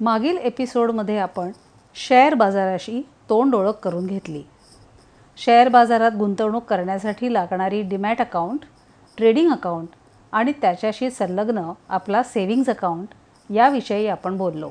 मागील एपिसोडमध्ये आपण शेअर बाजाराशी तोंड ओळख करून घेतली. शेअर बाजारात गुंतवणूक करण्यासाठी लागणारी डिमॅट अकाउंट ट्रेडिंग अकाउंट आणि त्याच्याशी संलग्न आपला सेविंग्ज अकाउंट याविषयी आपण बोललो.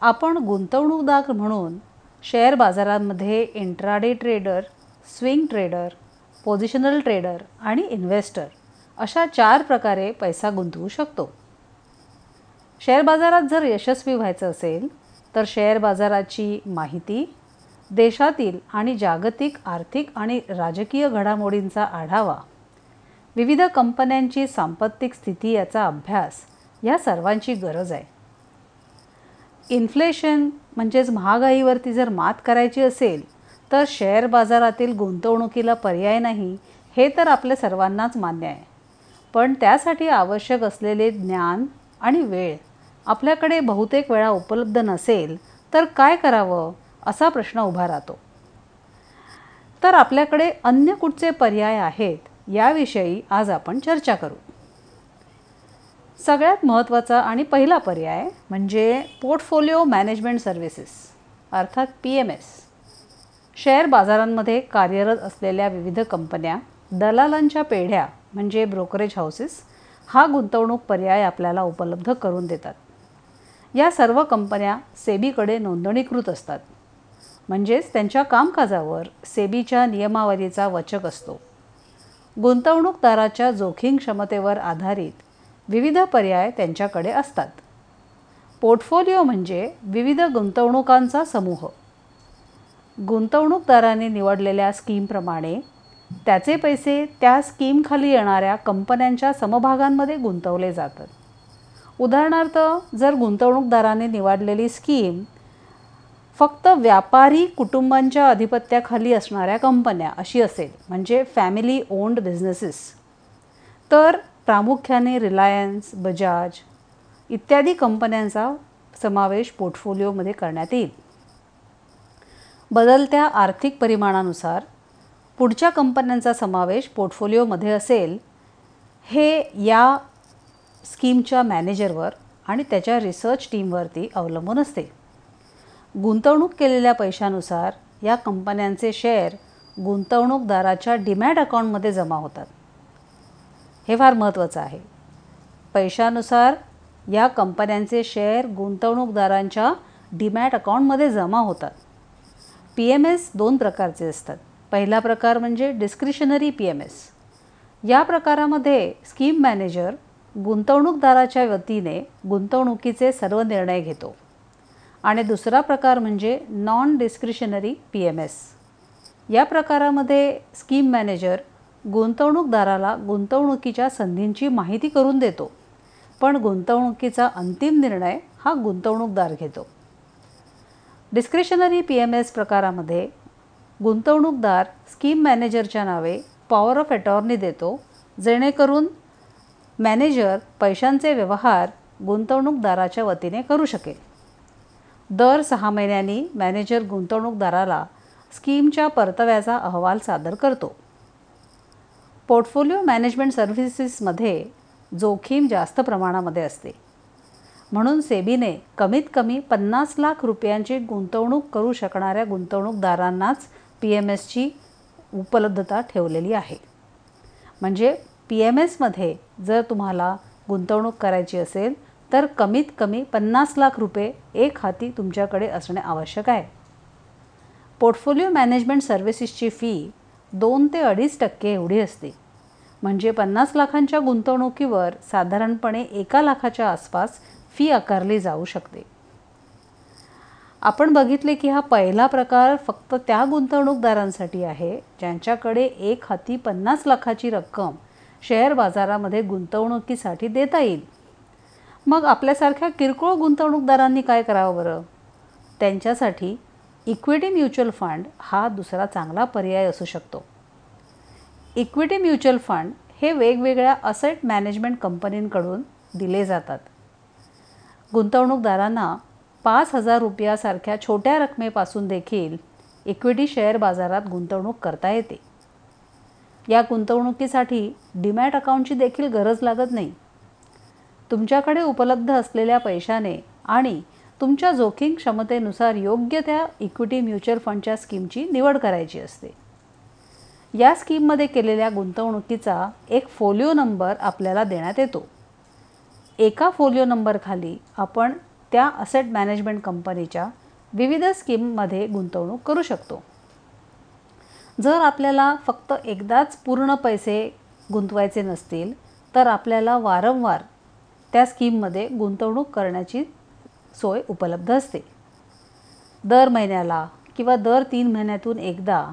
आपण गुंतवणूकदार म्हणून शेअर बाजारांमध्ये intraday trader swing trader positional trader आणि इन्व्हेस्टर अशा चार प्रकारे पैसा गुंतवू शकतो. शेअर बाजारात जर यशस्वी व्हायचं असेल तर शेअर बाजाराची माहिती देशातील आणि जागतिक आर्थिक आणि राजकीय घडामोडींचा आढावा विविध कंपन्यांची सांपत्तिक स्थिती याचा अभ्यास या सर्वांची गरज आहे. इन्फ्लेशन म्हणजेच महागाईवरती जर मात करायची असेल तर शेअर बाजारातील गुंतवणुकीला पर्याय नाही हे तर आपल्या सर्वांनाच मान्य आहे. पण त्यासाठी आवश्यक असलेले ज्ञान आणि वेळ आपल्याकडे बहुतेक वेळा उपलब्ध नसेल तर काय करावं? असा प्रश्न उभा राहतो. तर आपल्याकडे अन्य कुठचे पर्याय आहेत याविषयी आज आपण चर्चा करू. सगळ्यात महत्त्वाचा आणि पहिला पर्याय म्हणजे पोर्टफोलिओ मॅनेजमेंट सर्व्हिसेस अर्थात पी एम एस. शेअर बाजारांमध्ये कार्यरत असलेल्या विविध कंपन्या दलालांच्या पेढ्या म्हणजे ब्रोकरेज हाऊसेस हा गुंतवणूक पर्याय आपल्याला उपलब्ध करून देतात. या सर्व कंपन्या सेबीकडे नोंदणीकृत असतात. म्हणजेच त्यांच्या कामकाजावर सेबीच्या नियमावलीचा वचक असतो. गुंतवणूकदाराच्या जोखीम क्षमतेवर आधारित विविध पर्याय त्यांच्याकडे असतात. पोर्टफोलिओ म्हणजे विविध गुंतवणुकांचा समूह. गुंतवणूकदाराने निवडलेल्या स्कीमप्रमाणे त्याचे पैसे त्या स्कीमखाली येणाऱ्या कंपन्यांच्या समभागांमध्ये गुंतवले जातात. उदाहरणार्थ जर गुंतवणूकदाराने निवडलेली स्कीम फक्त व्यापारी कुटुंबांच्या अधिपत्याखाली असणाऱ्या कंपन्या अशी असेल म्हणजे फॅमिली ओन्ड बिझनेसेस तर प्रामुख्याने रिलायन्स बजाज इत्यादी कंपन्यांचा समावेश पोर्टफोलिओमध्ये करण्यात येईल. बदलत्या आर्थिक परिमाणानुसार पुढच्या कंपन्यांचा समावेश पोर्टफोलिओमध्ये असेल हे या स्कीमच्या मॅनेजरवर आणि त्याच्या रिसर्च टीमवरती अवलंबून असते. गुंतवणूक केलेल्या पैशानुसार या कंपन्यांचे शेअर गुंतवणूकदाराच्या डिमॅट अकाउंटमध्ये जमा होतात. हे फार महत्त्वाचं आहे. पैशानुसार या कंपन्यांचे शेअर गुंतवणूकदारांच्या डिमॅट अकाउंटमध्ये जमा होतात. पी एम एस दोन प्रकारचे असतात. पहिला प्रकार म्हणजे डिस्क्रिशनरी पी एम एस या प्रकारामध्ये स्कीम मॅनेजर गुंतवणूकदाराच्या वतीने गुंतवणुकीचे सर्व निर्णय घेतो. आणि दुसरा प्रकार म्हणजे non discretionary P M S या प्रकारामध्ये स्कीम मॅनेजर गुंतवणूकदाराला गुंतवणुकीच्या संधींची माहिती करून देतो. पण गुंतवणुकीचा अंतिम निर्णय हा गुंतवणूकदार घेतो. डिस्क्रिशनरी पी एम एस प्रकारामध्ये गुंतवणूकदार स्कीम मॅनेजरच्या नावे पॉवर ऑफ अटॉर्नी देतो जेणेकरून मॅनेजर पैशांचे व्यवहार गुंतवणूकदाराच्या वतीने करू शकेल. दर सहा महिन्यांनी मॅनेजर गुंतवणूकदाराला स्कीमच्या परताव्याचा अहवाल सादर करतो. पोर्टफोलिओ मॅनेजमेंट सर्व्हिसेसमध्ये जोखीम जास्त प्रमाणामध्ये असते. म्हणून सेबीने कमीत कमी पन्नास लाख रुपयांची गुंतवणूक करू शकणाऱ्या गुंतवणूकदारांनाच पी एम एसची उपलब्धता ठेवलेली आहे. म्हणजे पी एम एसमध्ये जर तुम्हाला गुंतवणूक करायची असेल तर कमीत कमी पन्नास लाख रुपये एक हाती तुमच्याकडे असणे आवश्यक आहे. पोर्टफोलिओ मॅनेजमेंट सर्व्हिसेसची फी दोन ते अडीच टक्के एवढी असते. म्हणजे पन्नास लाखांच्या गुंतवणुकीवर साधारणपणे एका लाखाच्या आसपास फी आकारली जाऊ शकते. आपण बघितले की हा पहिला प्रकार फक्त त्या गुंतवणूकदारांसाठी आहे ज्यांच्याकडे एक हाती पन्नास लाखाची रक्कम शेअर बाजारामध्ये गुंतवणुकीसाठी देता येईल. मग आपल्यासारख्या किरकोळ गुंतवणूकदारांनी काय करावं बरं? त्यांच्यासाठी इक्विटी म्युच्युअल फंड हा दुसरा चांगला पर्याय असू शकतो. इक्विटी म्युच्युअल फंड हे वेगवेगळ्या असेट मॅनेजमेंट कंपनींकडून दिले जातात. गुंतवणूकदारांना पाच हजार रुपयासारख्या छोट्या रकमेपासून देखील इक्विटी शेअर बाजारात गुंतवणूक करता येते. या गुंतवणुकीसाठी डिमॅट अकाउंटची देखील गरज लागत नाही. तुमच्याकडे उपलब्ध असलेल्या पैशाने आणि तुमच्या जोखीम क्षमतेनुसार योग्य त्या इक्विटी म्युच्युअल फंडच्या स्कीमची निवड करायची असते. या स्कीममध्ये केलेल्या गुंतवणुकीचा एक फोलिओ नंबर आपल्याला देण्यात येतो. एका फोलिओ नंबरखाली आपण त्या असेट मॅनेजमेंट कंपनीच्या विविध स्कीममध्ये गुंतवणूक करू शकतो. जर आपल्याला फक्त एकदाच पूर्ण पैसे गुंतवायचे नसतील तर आपल्याला वारंवार त्या स्कीममध्ये गुंतवणूक करण्याची सोय उपलब्ध असते. दर महिन्याला किंवा दर तीन महिन्यातून एकदा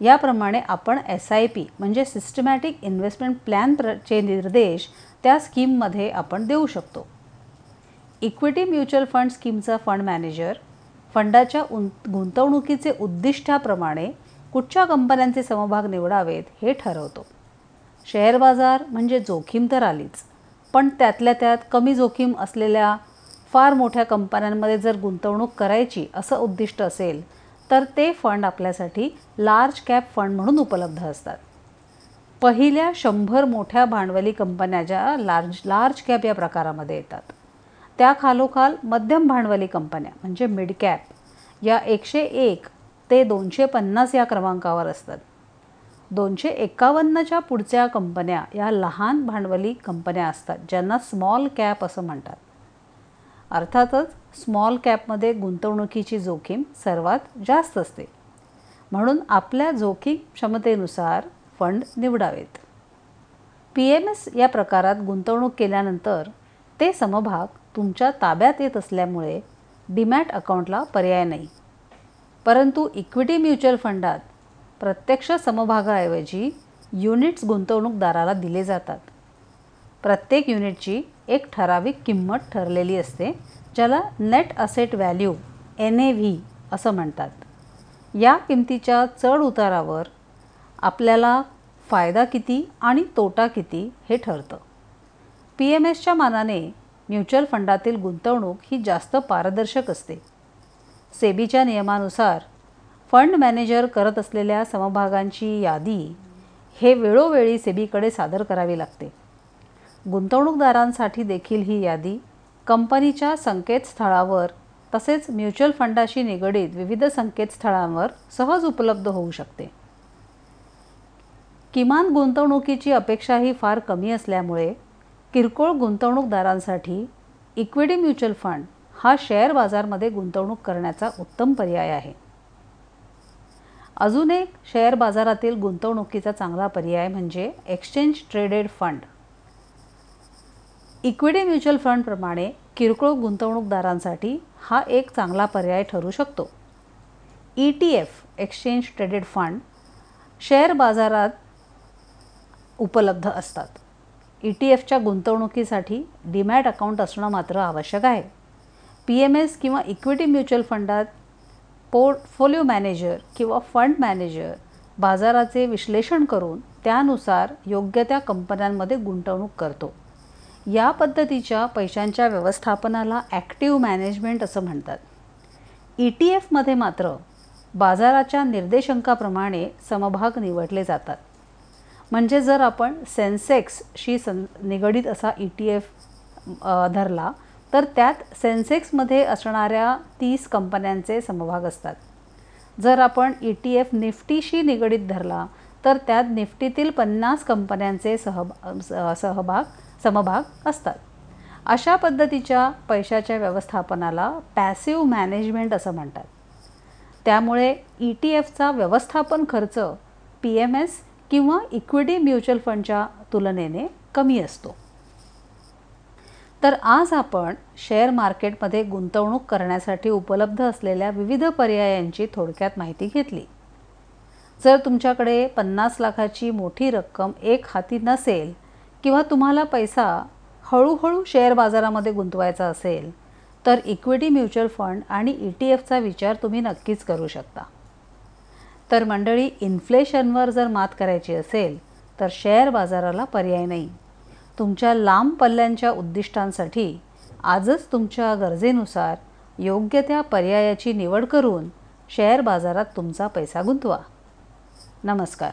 याप्रमाणे आपण एस आय पी म्हणजे सिस्टमॅटिक इन्व्हेस्टमेंट चे निर्देश त्या स्कीममध्ये आपण देऊ शकतो. इक्विटी म्युच्युअल फंड स्कीमचा फंड मॅनेजर फंडाच्या उं गुंतवणुकीचे उद्दिष्टाप्रमाणे कुठच्या कंपन्यांचे समभाग निवडावेत हे ठरवतो. शेअर बाजार म्हणजे जोखीम तर आलीच पण त्यातल्या त्यात कमी जोखीम असलेल्या फार मोठ्या कंपन्यांमध्ये जर गुंतवणूक करायची असं उद्दिष्ट असेल तर ते फंड आपल्यासाठी लार्ज कॅप फंड म्हणून उपलब्ध असतात. पहिल्या शंभर मोठ्या भांडवली कंपन्या ज्या लार्ज लार्ज कॅप या प्रकारामध्ये येतात. त्या खालोखाल मध्यम भांडवली कंपन्या म्हणजे मिडकॅप या एकशे एक ते दोनशे पन्नास या क्रमांकावर असतात. दोनशे एकावन्नच्या पुढच्या कंपन्या या लहान भांडवली कंपन्या असतात ज्यांना स्मॉल कॅप असं म्हणतात. अर्थातच स्मॉल कॅपमध्ये गुंतवणुकीची जोखीम सर्वात जास्त असते. म्हणून आपल्या जोखीम क्षमतेनुसार फंड निवडावेत. पी एम एस या प्रकारात गुंतवणूक केल्यानंतर ते समभाग तुमच्या ताब्यात येत असल्यामुळे डीमॅट अकाउंटला पर्याय नाही. परंतु इक्विटी म्युच्युअल फंडात प्रत्यक्ष समभागाऐवजी युनिट्स गुंतवणूकदाराला दिले जातात. प्रत्येक युनिटची एक ठराविक किंमत ठरलेली असते ज्याला net asset value N A V असं म्हणतात. या किमतीच्या चढ उतारावर आपल्याला फायदा किती आणि तोटा किती हे ठरतं. पी एम एसच्या मानाने म्युच्युअल फंडातील गुंतवणूक ही जास्त पारदर्शक असते. सेबीच्या नियमानुसार फंड मॅनेजर करत असलेल्या समभागांची यादी हे वेळोवेळी सेबीकडे सादर करावी लागते. गुंतवणूकदारांसाठी देखील ही यादी कंपनीच्या संकेतस्थळावर तसेच म्युच्युअल फंडाशी निगडीत विविध संकेतस्थळांवर सहज उपलब्ध होऊ शकते. किमान गुंतवणुकीची अपेक्षाही फार कमी असल्यामुळे किरकोळ गुंतवणूकदारांसाठी इक्विटी म्युच्युअल फंड हा शेअर बाजारमध्ये गुंतवणूक करण्याचा उत्तम पर्याय आहे. अजून एक शेअर बाजारातील गुंतवणुकीचा चांगला पर्याय म्हणजे exchange traded fund. Equity mutual फंडप्रमाणे किरकोळ गुंतवणूकदारांसाठी हा एक चांगला पर्याय ठरू शकतो. E T F exchange traded fund share बाजारात उपलब्ध असतात. ई टी एफच्या गुंतवणुकीसाठी डीमॅट अकाउंट असणं मात्र आवश्यक आहे. पी एम एस किंवा इक्विटी म्युच्युअल फंडात पोर्टफोलिओ मॅनेजर किंवा फंड मॅनेजर बाजाराचे विश्लेषण करून त्यानुसार योग्य त्या कंपन्यांमध्ये गुंतवणूक करतो. या पद्धतीच्या पैशांच्या व्यवस्थापनाला ॲक्टिव्ह मॅनेजमेंट असं म्हणतात. ई टी एफमध्ये मात्र बाजाराच्या निर्देशांकाप्रमाणे समभाग निवडले जातात. म्हणजे जर आपण सेन्सेक्सशी सं निगडीत असा ई टी एफ धरला तर त्यात सेन्सेक्समध्ये असणाऱ्या तीस कंपन्यांचे समभाग असतात. जर आपण ई टी एफ निफ्टीशी निगडीत धरला तर त्यात निफ्टीतील पन्नास कंपन्यांचे सहभा सहभाग समभाग असतात. अशा पद्धतीच्या पैशाच्या व्यवस्थापनाला पॅसिव्ह मॅनेजमेंट असं म्हणतात. त्यामुळे ई टी एफचा व्यवस्थापन खर्च पी एम एस किंवा इक्विटी म्युच्युअल फंडच्या तुलनेने कमी असतो. तर आज आपण शेअर मार्केटमध्ये गुंतवणूक करण्यासाठी उपलब्ध असलेल्या विविध पर्यायांची थोडक्यात माहिती घेतली. जर तुमच्याकडे पन्नास लाखाची मोठी रक्कम एक हाती नसेल किंवा तुम्हाला पैसा हळूहळू शेअर बाजारामध्ये गुंतवायचा असेल तर इक्विटी म्युच्युअल फंड आणि ई टी एफचा विचार तुम्ही नक्कीच करू शकता. तर मंडळी इन्फ्लेशनवर जर मात करायची असेल तर शेअर बाजाराला पर्याय नाही. तुमच्या लांब पल्ल्यांच्या उद्दिष्टांसाठी आजच तुमच्या गरजेनुसार योग्य त्या पर्यायाची निवड करून शेअर बाजारात तुमचा पैसा गुंतवा. नमस्कार.